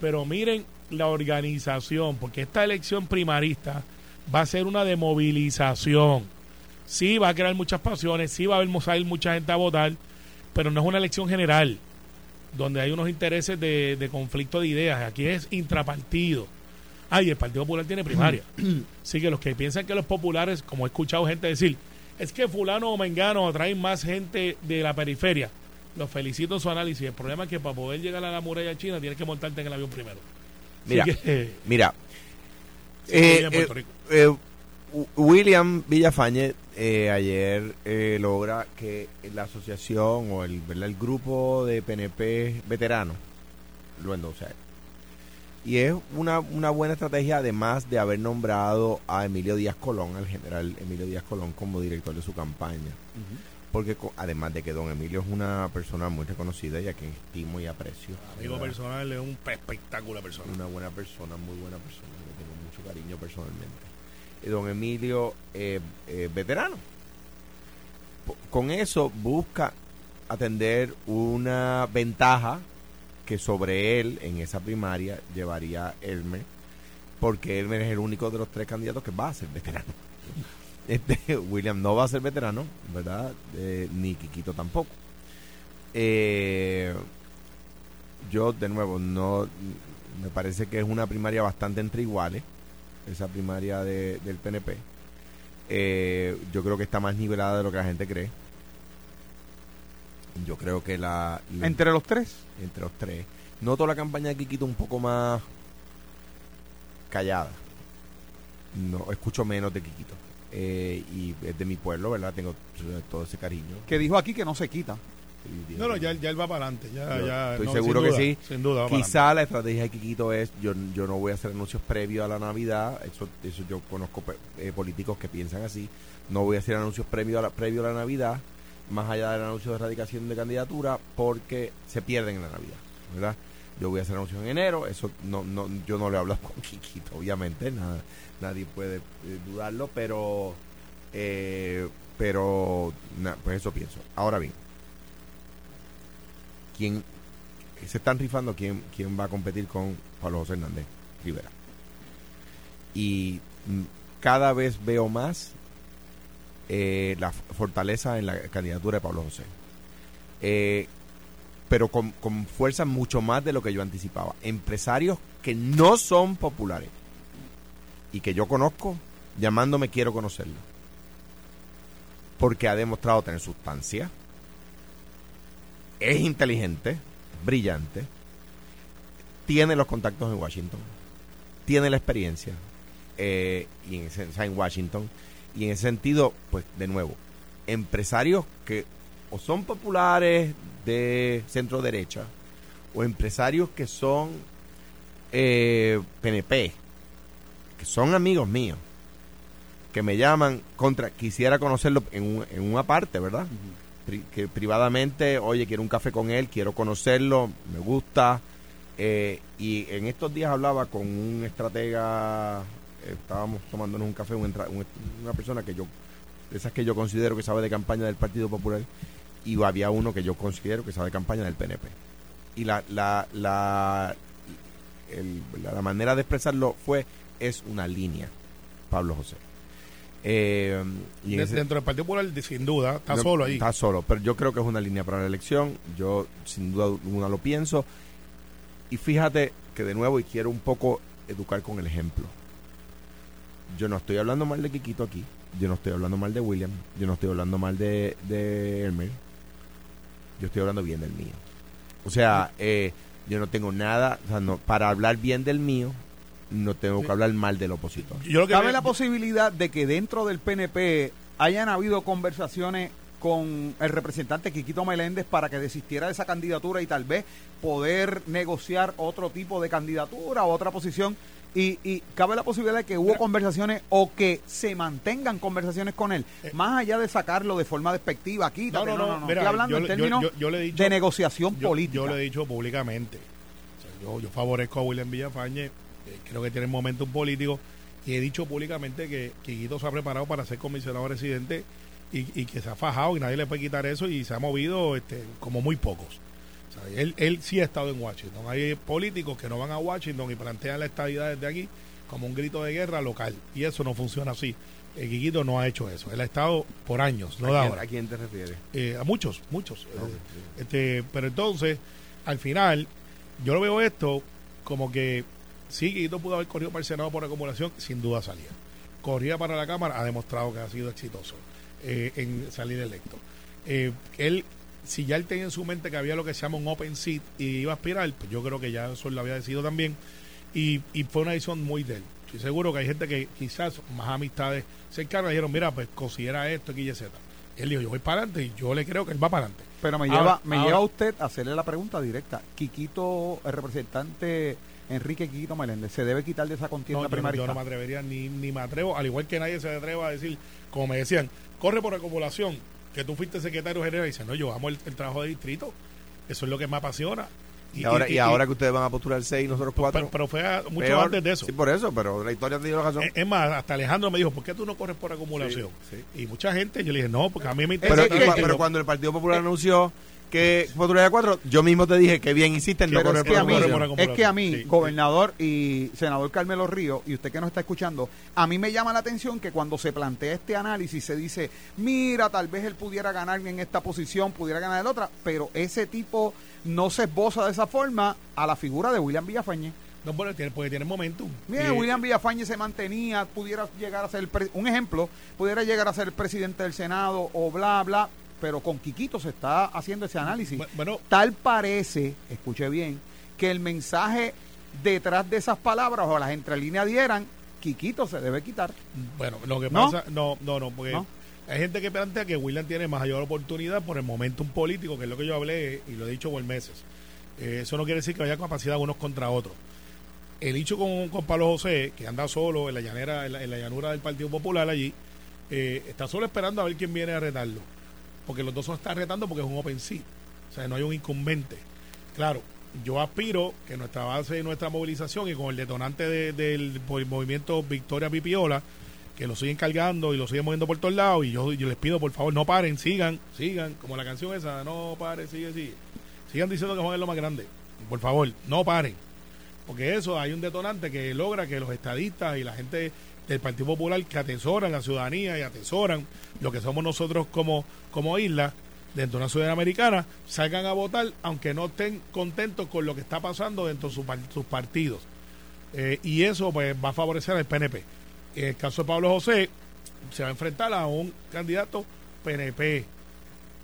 pero miren la organización, porque esta elección primarista va a ser una de movilización. Sí, va a crear muchas pasiones, sí va a haber salir mucha gente a votar, pero no es una elección general, donde hay unos intereses de, de conflicto de ideas. Aquí es intrapartido. Ay, el Partido Popular tiene primaria. Así que los que piensan que los populares, como he escuchado gente decir, es que fulano o mengano atraen más gente de la periferia. Los felicito en su análisis. El problema es que para poder llegar a la muralla china tienes que montarte en el avión primero. Mira, que- mira. Eh, eh, Rico. eh, William Villafañe eh, ayer eh, logra que la asociación o el, ¿verdad? el grupo de PNP veteranos lo endose a él. Y es una, una buena estrategia además de haber nombrado a Emilio Díaz Colón, al general Emilio Díaz Colón, como director de su campaña. Porque además de que don Emilio es una persona muy reconocida y a quien estimo y aprecio. Amigo ¿verdad? personal es un espectáculo de persona. una buena persona, muy buena persona, le tengo mucho cariño personalmente. Eh, don Emilio, eh, eh, veterano. Con eso busca atender una ventaja que sobre él en esa primaria llevaría Elmer, porque Elmer es el único de los tres candidatos que va a ser veterano. Este, William no va a ser veterano, ¿verdad? Eh, ni Quiquito tampoco. Eh, yo, de nuevo, no me parece que es una primaria bastante entre iguales, esa primaria de- del PNP. Eh, yo creo que está más nivelada de lo que la gente cree. Yo creo que la, la- Entre los tres. entre los tres. Noto la campaña de Quiquito un poco más callada. No, escucho menos de Quiquito. Eh, y es de mi pueblo, ¿verdad? Tengo todo ese cariño. Que dijo aquí que no se quita. No, no, ya, ya él va para adelante. Ya, ya, estoy no, seguro que duda, sí. Sin duda, Quizá la estrategia de Quiquito es, yo, yo no voy a hacer anuncios previos a la Navidad, eso, eso yo conozco eh, políticos que piensan así, no voy a hacer anuncios previos a la, previo a la Navidad, más allá del anuncio de erradicación de candidatura, porque se pierden en la Navidad, ¿verdad? Yo voy a hacer anuncios en enero, eso no, no, yo no le hablo con Quiquito, obviamente, nada, nadie puede eh, dudarlo, pero, eh, pero, na- pues eso pienso. Ahora bien, ¿quién se están rifando quién, quién va a competir con Pablo José Hernández Rivera. Y mm, cada vez veo más eh, la fortaleza en la candidatura de Pablo José. Eh, pero con, con fuerza mucho más de lo que yo anticipaba. Empresarios que no son populares y que yo conozco, llamándome quiero conocerlo. Porque ha demostrado tener sustancia, es inteligente, brillante, tiene los contactos en Washington, tiene la experiencia eh, y en, Washington y en ese sentido, pues de nuevo, empresarios que o son populares de centro derecha o empresarios que son eh, PNP, que son amigos míos, que me llaman contra, quisiera conocerlo en, un- en una parte, ¿verdad? Que privadamente, oye, quiero un café con él, quiero conocerlo, me gusta. eh, y en estos días hablaba con un estratega, estábamos tomándonos un café, una persona que yo, de esas que yo considero que sabe de campaña del Partido Popular, y había uno que yo considero que sabe de campaña del PNP. Y la, la, la, el- la manera de expresarlo fue, es una línea, Pablo José. Eh, y ese- dentro del Partido Popular, sin duda, está no, solo ahí. Está solo, pero yo creo que es una línea para la elección. Yo sin duda alguna lo pienso. Y fíjate que de nuevo, y quiero un poco educar con el ejemplo. Yo no estoy hablando mal de Quiquito aquí. Yo no estoy hablando mal de William. Yo no estoy hablando mal de, de Elmer. Yo estoy hablando bien del mío. O sea, eh, yo no tengo nada, o sea, no, para hablar bien del mío, no tengo que hablar mal del opositor. Yo lo que ¿Cabe la posibilidad de que dentro del PNP hayan habido conversaciones con el representante Quiquito Meléndez para que desistiera de esa candidatura y tal vez poder negociar otro tipo de candidatura o otra posición y, cabe la posibilidad de que hubo conversaciones o que se mantengan conversaciones con él, eh, más allá de sacarlo de forma despectiva aquí. No, no, no, estoy hablando en términos de negociación política. Yo le he dicho públicamente, yo, yo favorezco a William Villafañe, creo que tiene momentum político, y he dicho públicamente que Quiquito se ha preparado para ser comisionado residente y, y, que se ha fajado y nadie le puede quitar eso y se ha movido este, como muy pocos él, él sí ha estado en Washington. Hay políticos que no van a Washington y plantean la estabilidad desde aquí como un grito de guerra local. Y eso no funciona así. El Quiquito no ha hecho eso. Él ha estado por años, no ¿A, quién, ¿A quién te refieres? Eh, a muchos, muchos. Este, pero entonces, al final, yo lo veo esto como que sí, Quiquito pudo haber corrido para el Senado por acumulación, sin duda salía. Corría para la Cámara, ha demostrado que ha sido exitoso eh, en salir electo. Eh, él si ya él tenía en su mente que había lo que se llama un open seat y iba a aspirar, pues yo creo que ya eso lo había decidido también. Y, y fue una decisión muy de él. Estoy seguro que hay gente que quizás más amistades cercanas dijeron, mira, pues considera esto, X, Y, Z. Él dijo, yo voy para adelante y yo le creo que él va para adelante. Pero me lleva, me lleva a usted a hacerle la pregunta directa. Quiquito, el representante Enrique Quiquito Meléndez, ¿se debe quitar de esa contienda primaria? Yo no me atrevería, ni, ni me atrevo, al igual que nadie se atreva a decir, como me decían, corre por acumulación, que tú fuiste secretario general y dices, no, yo amo el, trabajo de distrito. Eso es lo que me apasiona. Y, ahora, y, ahora que ustedes van a postular seis y nosotros cuatro. Pero, fue mucho antes de eso. Sí, por eso, pero la historia te dio la razón. Es, más, hasta Alejandro me dijo, ¿por qué tú no corres por acumulación? Y mucha gente, yo le dije, no, porque a mí me interesa. Pero, pero cuando el Partido Popular anunció que de cuatro, yo mismo te dije que bien hiciste no es que, a mí, es que a mí, gobernador y senador Carmelo Río, y usted que nos está escuchando, a mí me llama la atención que cuando se plantea este análisis se dice, mira, tal vez él pudiera ganar en esta posición, pudiera ganar en otra, pero ese tipo no se esboza de esa forma a la figura de William Villafañe. No, puede tiene, puede tener momentum. Mira, William Villafañe se mantenía, pudiera llegar a ser, un ejemplo, pudiera llegar a ser el presidente del Senado o bla, bla, pero con Quiquito se está haciendo ese análisis. Bueno, Tal parece, escuche bien, que el mensaje detrás de esas palabras o las entrelíneas dieran, Quiquito se debe quitar. Bueno, lo que pasa, no, no, no, porque hay gente que plantea que William tiene mayor oportunidad por el momentum político, que es lo que yo hablé y lo he dicho por meses. Eh, eso no quiere decir que haya capacidad unos contra otros. El dicho con, con Pablo José, que anda solo en la llanera, en la, llanura del Partido Popular allí, eh, está solo esperando a ver quién viene a retarlo porque los dos se están retando porque es un open seat. O sea, no hay un incumbente. Claro, yo aspiro que nuestra base y nuestra movilización y con el detonante del movimiento Victoria Pipiola, que lo siguen cargando y lo siguen moviendo por todos lados, y yo, yo les pido por favor no paren, sigan, sigan, como la canción esa, no paren, sigue, sigue. Sigan diciendo que Juan es lo más grande. Por favor, no paren. Porque eso hay un detonante que logra que los estadistas y la gente del Partido Popular que atesoran la ciudadanía y atesoran lo que somos nosotros como, como isla dentro de una ciudad americana, salgan a votar aunque no estén contentos con lo que está pasando dentro de sus partidos. Eh, y eso pues va a favorecer al PNP. En el caso de Pablo José, se va a enfrentar a un candidato PNP,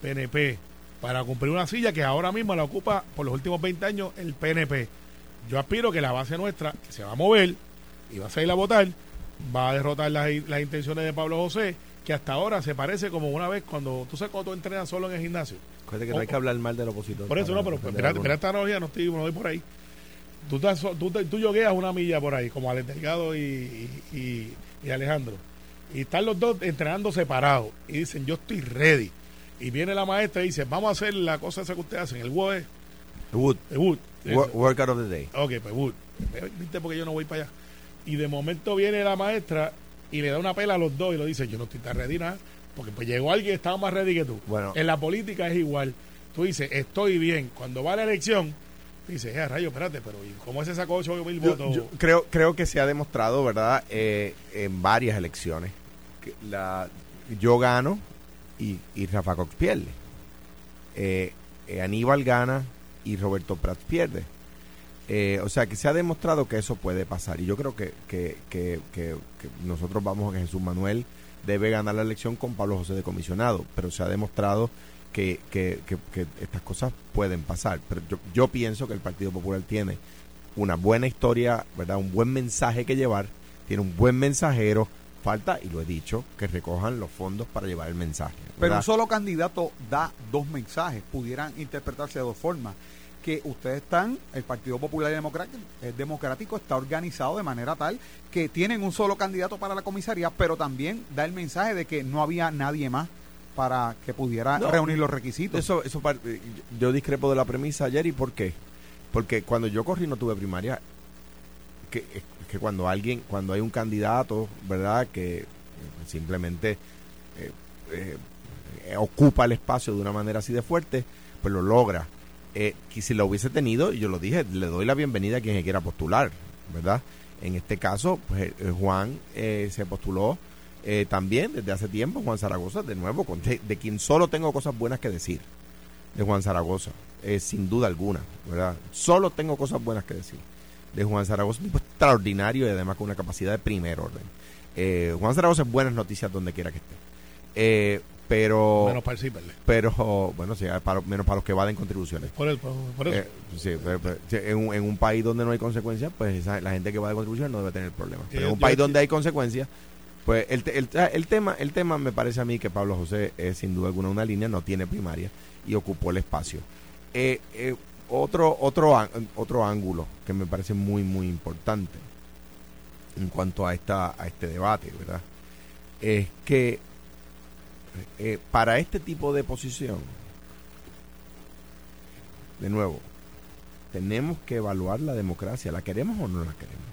PNP, para cumplir una silla que ahora mismo la ocupa por los últimos 20 años el PNP. Yo aspiro que la base nuestra, que se va a mover y va a salir a votar, va a derrotar las, las intenciones de Pablo José, que hasta ahora se parece como una vez cuando tú sabes cuando tú entrenas solo en el gimnasio. que no hay que hablar mal del opositor. Por eso no, pero espera, esta analogía, no estoy, no voy por ahí. Tú, estás, tú, tú yogueas una milla por ahí, como Alex Delgado y, y, y, Alejandro. Y están los dos entrenando separados. Y dicen, yo estoy ready. Y viene la maestra y dice, vamos a hacer la cosa esa que ustedes hacen, el WOD. Wood. El Wood. Workout of the day. Ok, pues Wood. ¿Viste? Porque yo no voy para allá y de momento viene la maestra y le da una pela a los dos y lo dice, yo no estoy tan ready nada, porque pues llegó alguien que estaba más ready que tú. Bueno. En la política es igual. Tú dices, estoy bien. Cuando va la elección, dices, eh, rayo, espérate, pero ¿cómo se sacó 8 mil votos? Yo creo, creo que se ha demostrado, ¿verdad?, eh, en varias elecciones. Que la, yo gano y, y Rafa Cox pierde. Eh, eh Aníbal gana y Roberto Prats pierde. Eh, o sea, que se ha demostrado que eso puede pasar. Y yo creo que, que, que, que, nosotros vamos a que Jesús Manuel debe ganar la elección con Pablo José de comisionado. Pero se ha demostrado que, que, estas cosas pueden pasar. Pero yo, yo pienso que el Partido Popular tiene una buena historia, ¿verdad? Un buen mensaje que llevar, tiene un buen mensajero. Falta, y lo he dicho, que recojan los fondos para llevar el mensaje. Pero un solo candidato da dos mensajes, pudieran interpretarse de dos formas. Que ustedes están, el Partido Popular y Democrático, el Democrático está organizado de manera tal que tienen un solo candidato para la comisaría, pero también da el mensaje de que no había nadie más para que pudiera No, reunir los requisitos. Eso, eso eh, yo discrepo de la premisa ayer y por qué. Porque cuando yo corrí no tuve primaria, que, que cuando alguien, cuando hay un candidato, ¿verdad? Que eh, simplemente eh, eh, eh, ocupa el espacio de una manera así de fuerte, pues lo logra. Eh, que si lo hubiese tenido, yo lo dije, le doy la bienvenida a quien se quiera postular, ¿verdad? En este caso, pues eh, Juan eh, se postuló eh, también desde hace tiempo, Juan Zaragoza, de nuevo, con- de, de quien solo tengo cosas buenas que decir, de Juan Zaragoza, eh, sin duda alguna, ¿verdad? Solo tengo cosas buenas que decir de Juan Zaragoza, un tipo extraordinario y además con una capacidad de primer orden. Eh, Juan Zaragoza es buenas noticias donde quiera que esté. Eh, pero, Menos para el sí, ¿verdad? pero, bueno, sí, para, menos para los que evaden contribuciones. Por, el- por, por eso. Eh, sí, pero- pero, sí, en, un, en un país donde no hay consecuencias, pues esa- la gente que va de contribución no debe tener problemas. Pero en un país donde hay consecuencias, pues el, el, el tema el tema me parece a mí que Pablo José es sin duda alguna una línea, no tiene primaria y ocupó el espacio. Eh, eh, otro, otro, otro ángulo que me parece muy, muy importante en cuanto a, esta, a este debate, ¿verdad? Es que eh, para este tipo de posición, de nuevo, tenemos que evaluar la democracia. ¿La queremos o no la queremos?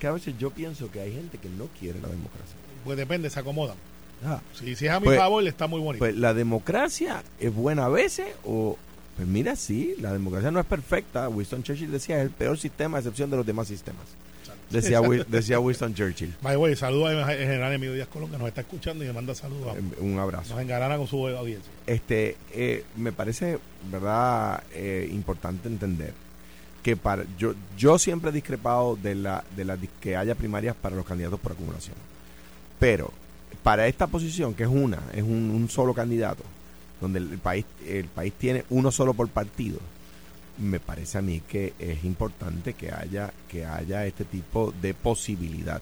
Que a veces yo pienso que hay gente que no quiere la democracia. Pues depende, se acomodan. Ah, Si, si es a mi Pues- favor, está muy bonito. pues la democracia es buena a veces o... Pues mira, sí, la democracia no es perfecta. Winston Churchill decía, es el peor sistema a excepción de los demás sistemas. Decía, decía Winston Churchill. By way, saludos al general Emilio Díaz Colón, que nos está escuchando y me manda saludos. Un abrazo. Nos engarana con su audiencia. este eh, me parece verdad eh, importante entender que para yo yo siempre he discrepado de la de la que haya primarias para los candidatos por acumulación. Pero para esta posición que es una es un, un solo candidato donde el, país el país tiene uno solo por partido me parece a mí que es importante que haya que haya este tipo de posibilidad.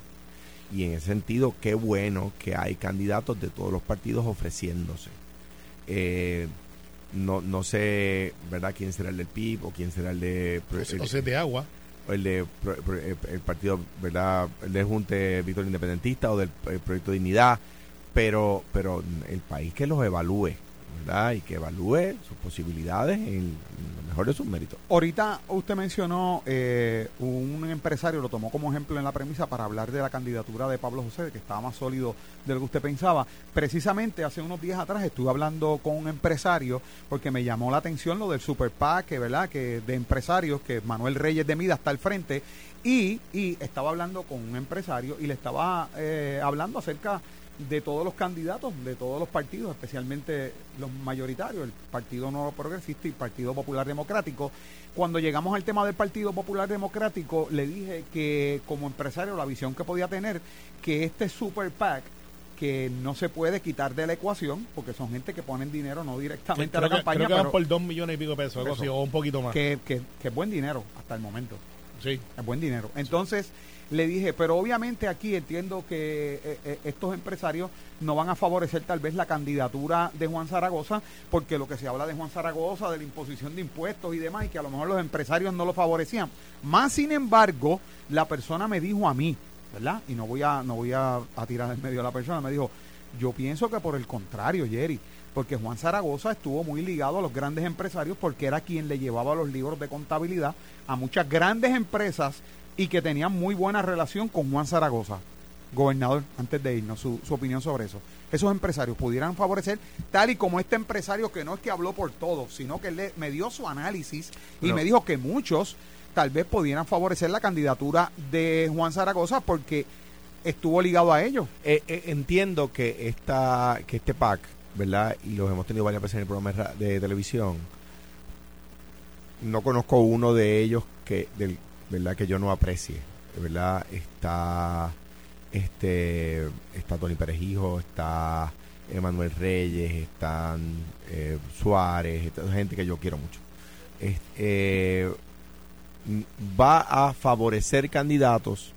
Y en ese sentido qué bueno que hay candidatos de todos los partidos ofreciéndose. Eh, no, no sé, ¿verdad? ¿Quién será el del PIB o quién será el de... el, O sea, de agua. el de pro- el, partido, ¿verdad? El de Junte Victoria Independentista o del eh, Proyecto Dignidad, pero, pero el país que los evalúe, ¿verdad? Y que evalúe sus posibilidades en de sus méritos. Ahorita usted mencionó eh, un empresario, lo tomó como ejemplo en la premisa para hablar de la candidatura de Pablo José, que estaba más sólido de lo que usted pensaba. Precisamente hace unos días atrás estuve hablando con un empresario porque me llamó la atención lo del Super PAC, ¿verdad? que de empresarios, que Manuel Reyes de Mida está al frente, y, y estaba hablando con un empresario y le estaba eh, hablando acerca de todos los candidatos, de todos los partidos, especialmente los mayoritarios, el Partido Nuevo Progresista y el Partido Popular Democrático. Cuando llegamos al tema del Partido Popular Democrático, le dije que como empresario la visión que podía tener, que este Super PAC, que no se puede quitar de la ecuación, porque son gente que ponen dinero no directamente a la que, campaña, creo que pero por dos millones y pico de pesos, algo Eso. así, o un poquito más. que, que, que es buen dinero hasta el momento. Sí. Es buen dinero. Entonces le dije, pero obviamente aquí entiendo que eh, eh, estos empresarios no van a favorecer tal vez la candidatura de Juan Zaragoza, porque lo que se habla de Juan Zaragoza, de la imposición de impuestos y demás, y que a lo mejor los empresarios no lo favorecían. Más sin embargo, la persona me dijo a mí, ¿verdad? Y no voy a, no voy a, a tirar en medio a la persona, me dijo, yo pienso que por el contrario, Jerry, porque Juan Zaragoza estuvo muy ligado a los grandes empresarios porque era quien le llevaba los libros de contabilidad a muchas grandes empresas y que tenían muy buena relación con Juan Zaragoza, gobernador, antes de irnos, su, su opinión sobre eso. Esos empresarios pudieran favorecer, tal y como este empresario que no es que habló por todos, sino que le, me dio su análisis y me dijo que muchos tal vez pudieran favorecer la candidatura de Juan Zaragoza porque estuvo ligado a ellos. Eh, eh, entiendo que esta que este PAC, ¿verdad? Y los hemos tenido varias veces en el programa de de televisión. No conozco uno de ellos que del, ¿verdad? que yo no aprecie, ¿verdad? Está este está Tony Perejijo, está Emanuel Reyes, están eh, Suárez, esta gente que yo quiero mucho. Eh, va a favorecer candidatos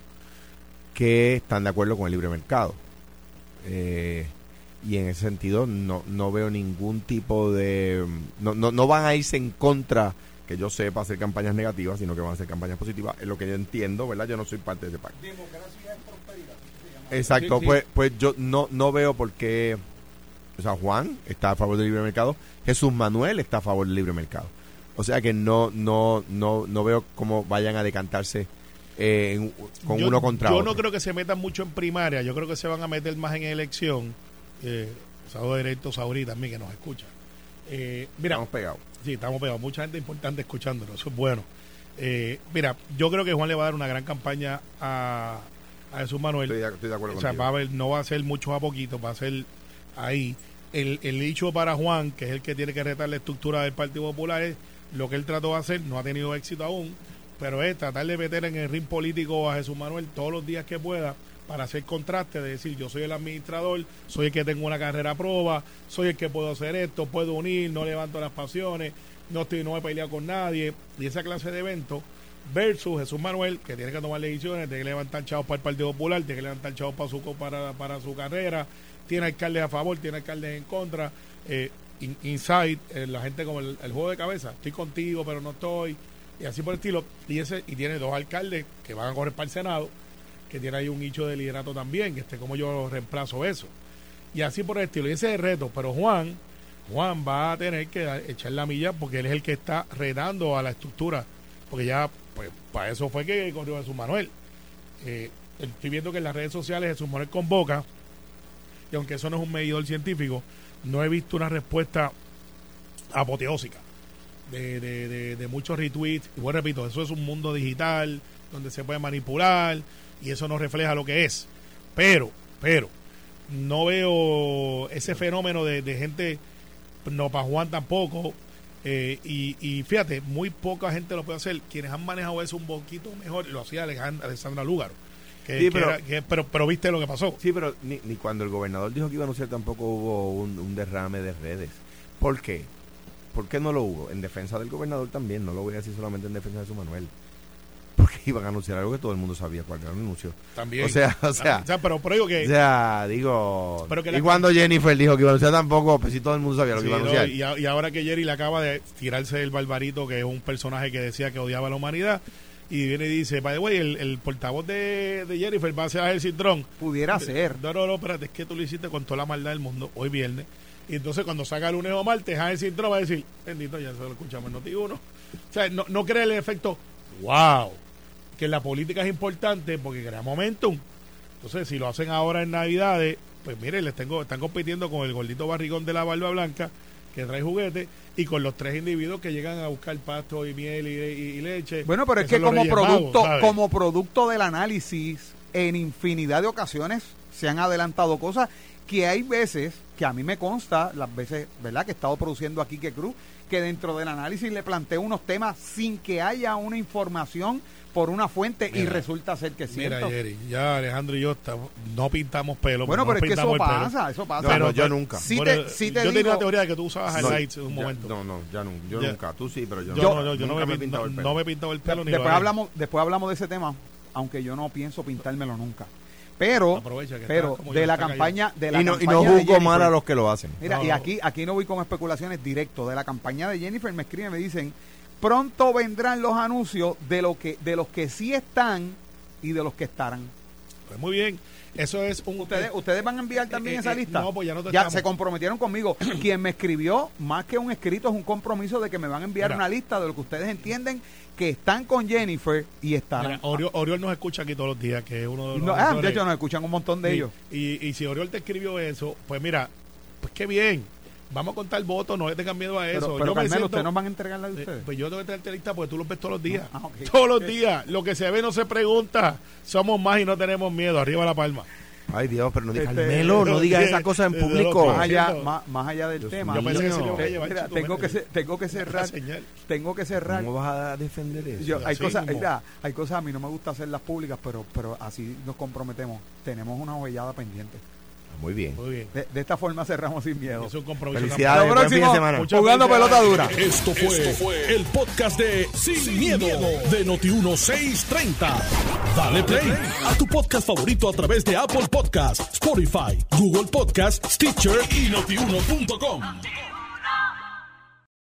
que están de acuerdo con el libre mercado. Eh, y en ese sentido no, no veo ningún tipo de... No, no, no van a irse en contra, que yo sepa, hacer campañas negativas, sino que van a hacer campañas positivas. Es lo que yo entiendo, ¿verdad? Yo no soy parte de ese pacto. Exacto, Sí, sí. Pues, pues yo no, no veo por qué... O sea, Juan está a favor del libre mercado, Jesús Manuel está a favor del libre mercado. O sea que no, no, no, no veo cómo vayan a decantarse eh, con Yo- uno contra yo otro. no creo que se metan mucho en primaria, yo creo que se van a meter más en elección. Eh, saludo directo a Sauri también que nos escucha. Eh, mira, Estamos pegados. Sí, estamos pegados, mucha gente importante escuchándonos, eso es bueno. Eh, mira, yo creo que Juan le va a dar una gran campaña a, a Jesús Manuel. Estoy de, estoy de acuerdo O sea, va a no va a ser mucho a poquito, va a ser ahí. El, el dicho para Juan, que es el que tiene que retar la estructura del Partido Popular, es lo que él trató de hacer, no ha tenido éxito aún, pero es tratar de meter en el ring político a Jesús Manuel todos los días que pueda para hacer contraste, de decir, yo soy el administrador, soy el que tengo una carrera a prueba, soy el que puedo hacer esto, puedo unir, no levanto las pasiones, no estoy no he peleado con nadie, y esa clase de eventos versus Jesús Manuel, que tiene que tomar decisiones, tiene que levantar chavos para el Partido Popular, tiene que levantar chavos para su, para, para su carrera, tiene alcaldes a favor, tiene alcaldes en contra, eh, in- inside, eh, la gente como el, el juego de cabeza, estoy contigo pero no estoy, y así por el estilo, y ese y tiene dos alcaldes que van a correr para el Senado, que tiene ahí un nicho de liderato también, que este como yo reemplazo eso, y así por el estilo, y ese es el reto, pero Juan, Juan va a tener que echar la milla porque él es el que está retando a la estructura, porque ya, pues, para eso fue que corrió Jesús Manuel. Eh, estoy viendo que en las redes sociales Jesús Manuel convoca, y aunque eso no es un medidor científico, no he visto una respuesta apoteósica de, de, de, de muchos retweets. Y bueno, repito, eso es un mundo digital donde se puede manipular y eso no refleja lo que es. Pero, pero, no veo ese fenómeno de, de gente, no para Juan tampoco. eh, y, y fíjate, muy poca gente lo puede hacer. Quienes han manejado eso un poquito mejor, lo hacía Alejandra, Alexandra Lúgaro. Que, Sí, que pero- era- que- pero, pero viste lo que pasó. Sí, pero ni, ni cuando el gobernador dijo que iba a anunciar tampoco hubo un, un derrame de redes. ¿Por qué? ¿Por qué no lo hubo? En defensa del gobernador también, no lo voy a decir solamente en defensa de su Manuel. Porque iban a anunciar algo que todo el mundo sabía cuál era el anuncio. También. O sea, o sea, pero, pero digo que. o sea, digo... Pero que y cuando Jennifer dijo que iba a anunciar tampoco, pues sí todo el mundo sabía lo que iba a no, anunciar. y, a- y ahora que Jerry le acaba de tirarse el barbarito, que es un personaje que decía que odiaba a la humanidad, y viene y dice, by the way, el, el portavoz de, de Jennifer va a ser el Cintrón. Pudiera ser. No, no, no, espérate, es que tú lo hiciste con toda la maldad del mundo, hoy viernes. Y entonces cuando el lunes o martes, Ángel Cintrón va a decir, bendito, ya se lo escuchamos en Noti 1. O sea, no, no crea el efecto, wow, que la política es importante porque crea momentum. Entonces, si lo hacen ahora en Navidades, pues mire, les tengo, están compitiendo con el gordito barrigón de la barba blanca que trae juguete y con los tres individuos que llegan a buscar pasto y miel y, y- y leche. Bueno, pero es que como Magos, producto, como producto del análisis, en infinidad de ocasiones se han adelantado cosas que hay veces, que a mí me consta, las veces, ¿verdad?, que he estado produciendo aquí que Cruz, que dentro del análisis le planteo unos temas sin que haya una información por una fuente y Mira, resulta ser que es Mira, cierto. Jerry, ya Alejandro y yo estamos- no pintamos pelo. Bueno, no pero es que eso pasa, eso pasa. No, Pero- no, yo nunca. Sí Bueno, te- sí te yo tenía la teoría de que tú usabas No, highlights en un ya- momento. No, no, ya no, yo Ya. nunca. Tú sí, pero yo, yo, no. no, yo, yo no, Nunca me, he pintado no, el pelo. no me he pintado el pelo ni después hablamos, después hablamos de ese tema, aunque yo no pienso pintármelo nunca. Pero, pero está de la campaña, de la y no, y no juzgo mal a los que lo hacen. Mira, No, y no. aquí, aquí no voy con especulaciones directo. De la campaña de Jennifer me escriben, me dicen, pronto vendrán los anuncios de lo que, de los que sí están y de los que estarán. Pues muy bien. Eso es un. Ustedes, ustedes van a enviar también eh, esa eh, lista. no, pues ya nosotros ya estamos. se comprometieron conmigo. Quien me escribió, más que un escrito, es un compromiso de que me van a enviar Mira. una lista de lo que ustedes entienden que están con Jennifer y. Mira, Oriol, Oriol nos escucha aquí todos los días, que es uno de los. No, ah, de hecho, nos escuchan un montón de ellos. Y, y si Oriol te escribió eso, pues mira, pues qué bien. Vamos a contar votos, no le tengan miedo a eso. Pero, pero me Carmelo, siento- ¿ustedes nos van a entregar la de Eh, ustedes? Pues yo tengo que traerte lista porque tú los ves todos los días. Ah, ok. Todos los días. Lo que se ve no se pregunta. Somos más y no tenemos miedo. Arriba la palma. Ay, Dios, pero no digas Este, Carmelo, no digas esas cosas en público. más allá, más, más allá del Dios tema. Yo pensé que sí lo Mío. voy a llevar. Mira, chico, tengo que tengo que cerrar, tengo que cerrar. ¿Cómo vas a defender eso? Yo, hay cosas, mira, hay cosas a mí no me gusta hacerlas públicas, pero, pero así nos comprometemos. Tenemos una ovellada pendiente. Muy bien. Muy bien. De, de esta forma cerramos sin miedo. Es un compromiso. Felicidades. De próximo, semana. Muchas jugando pelota dura. Esto fue, Esto fue el podcast de Sin, miedo, de Noti1630. Dale play a tu podcast favorito a través de Apple Podcasts, Spotify, Google Podcasts, Stitcher y notiuno.com.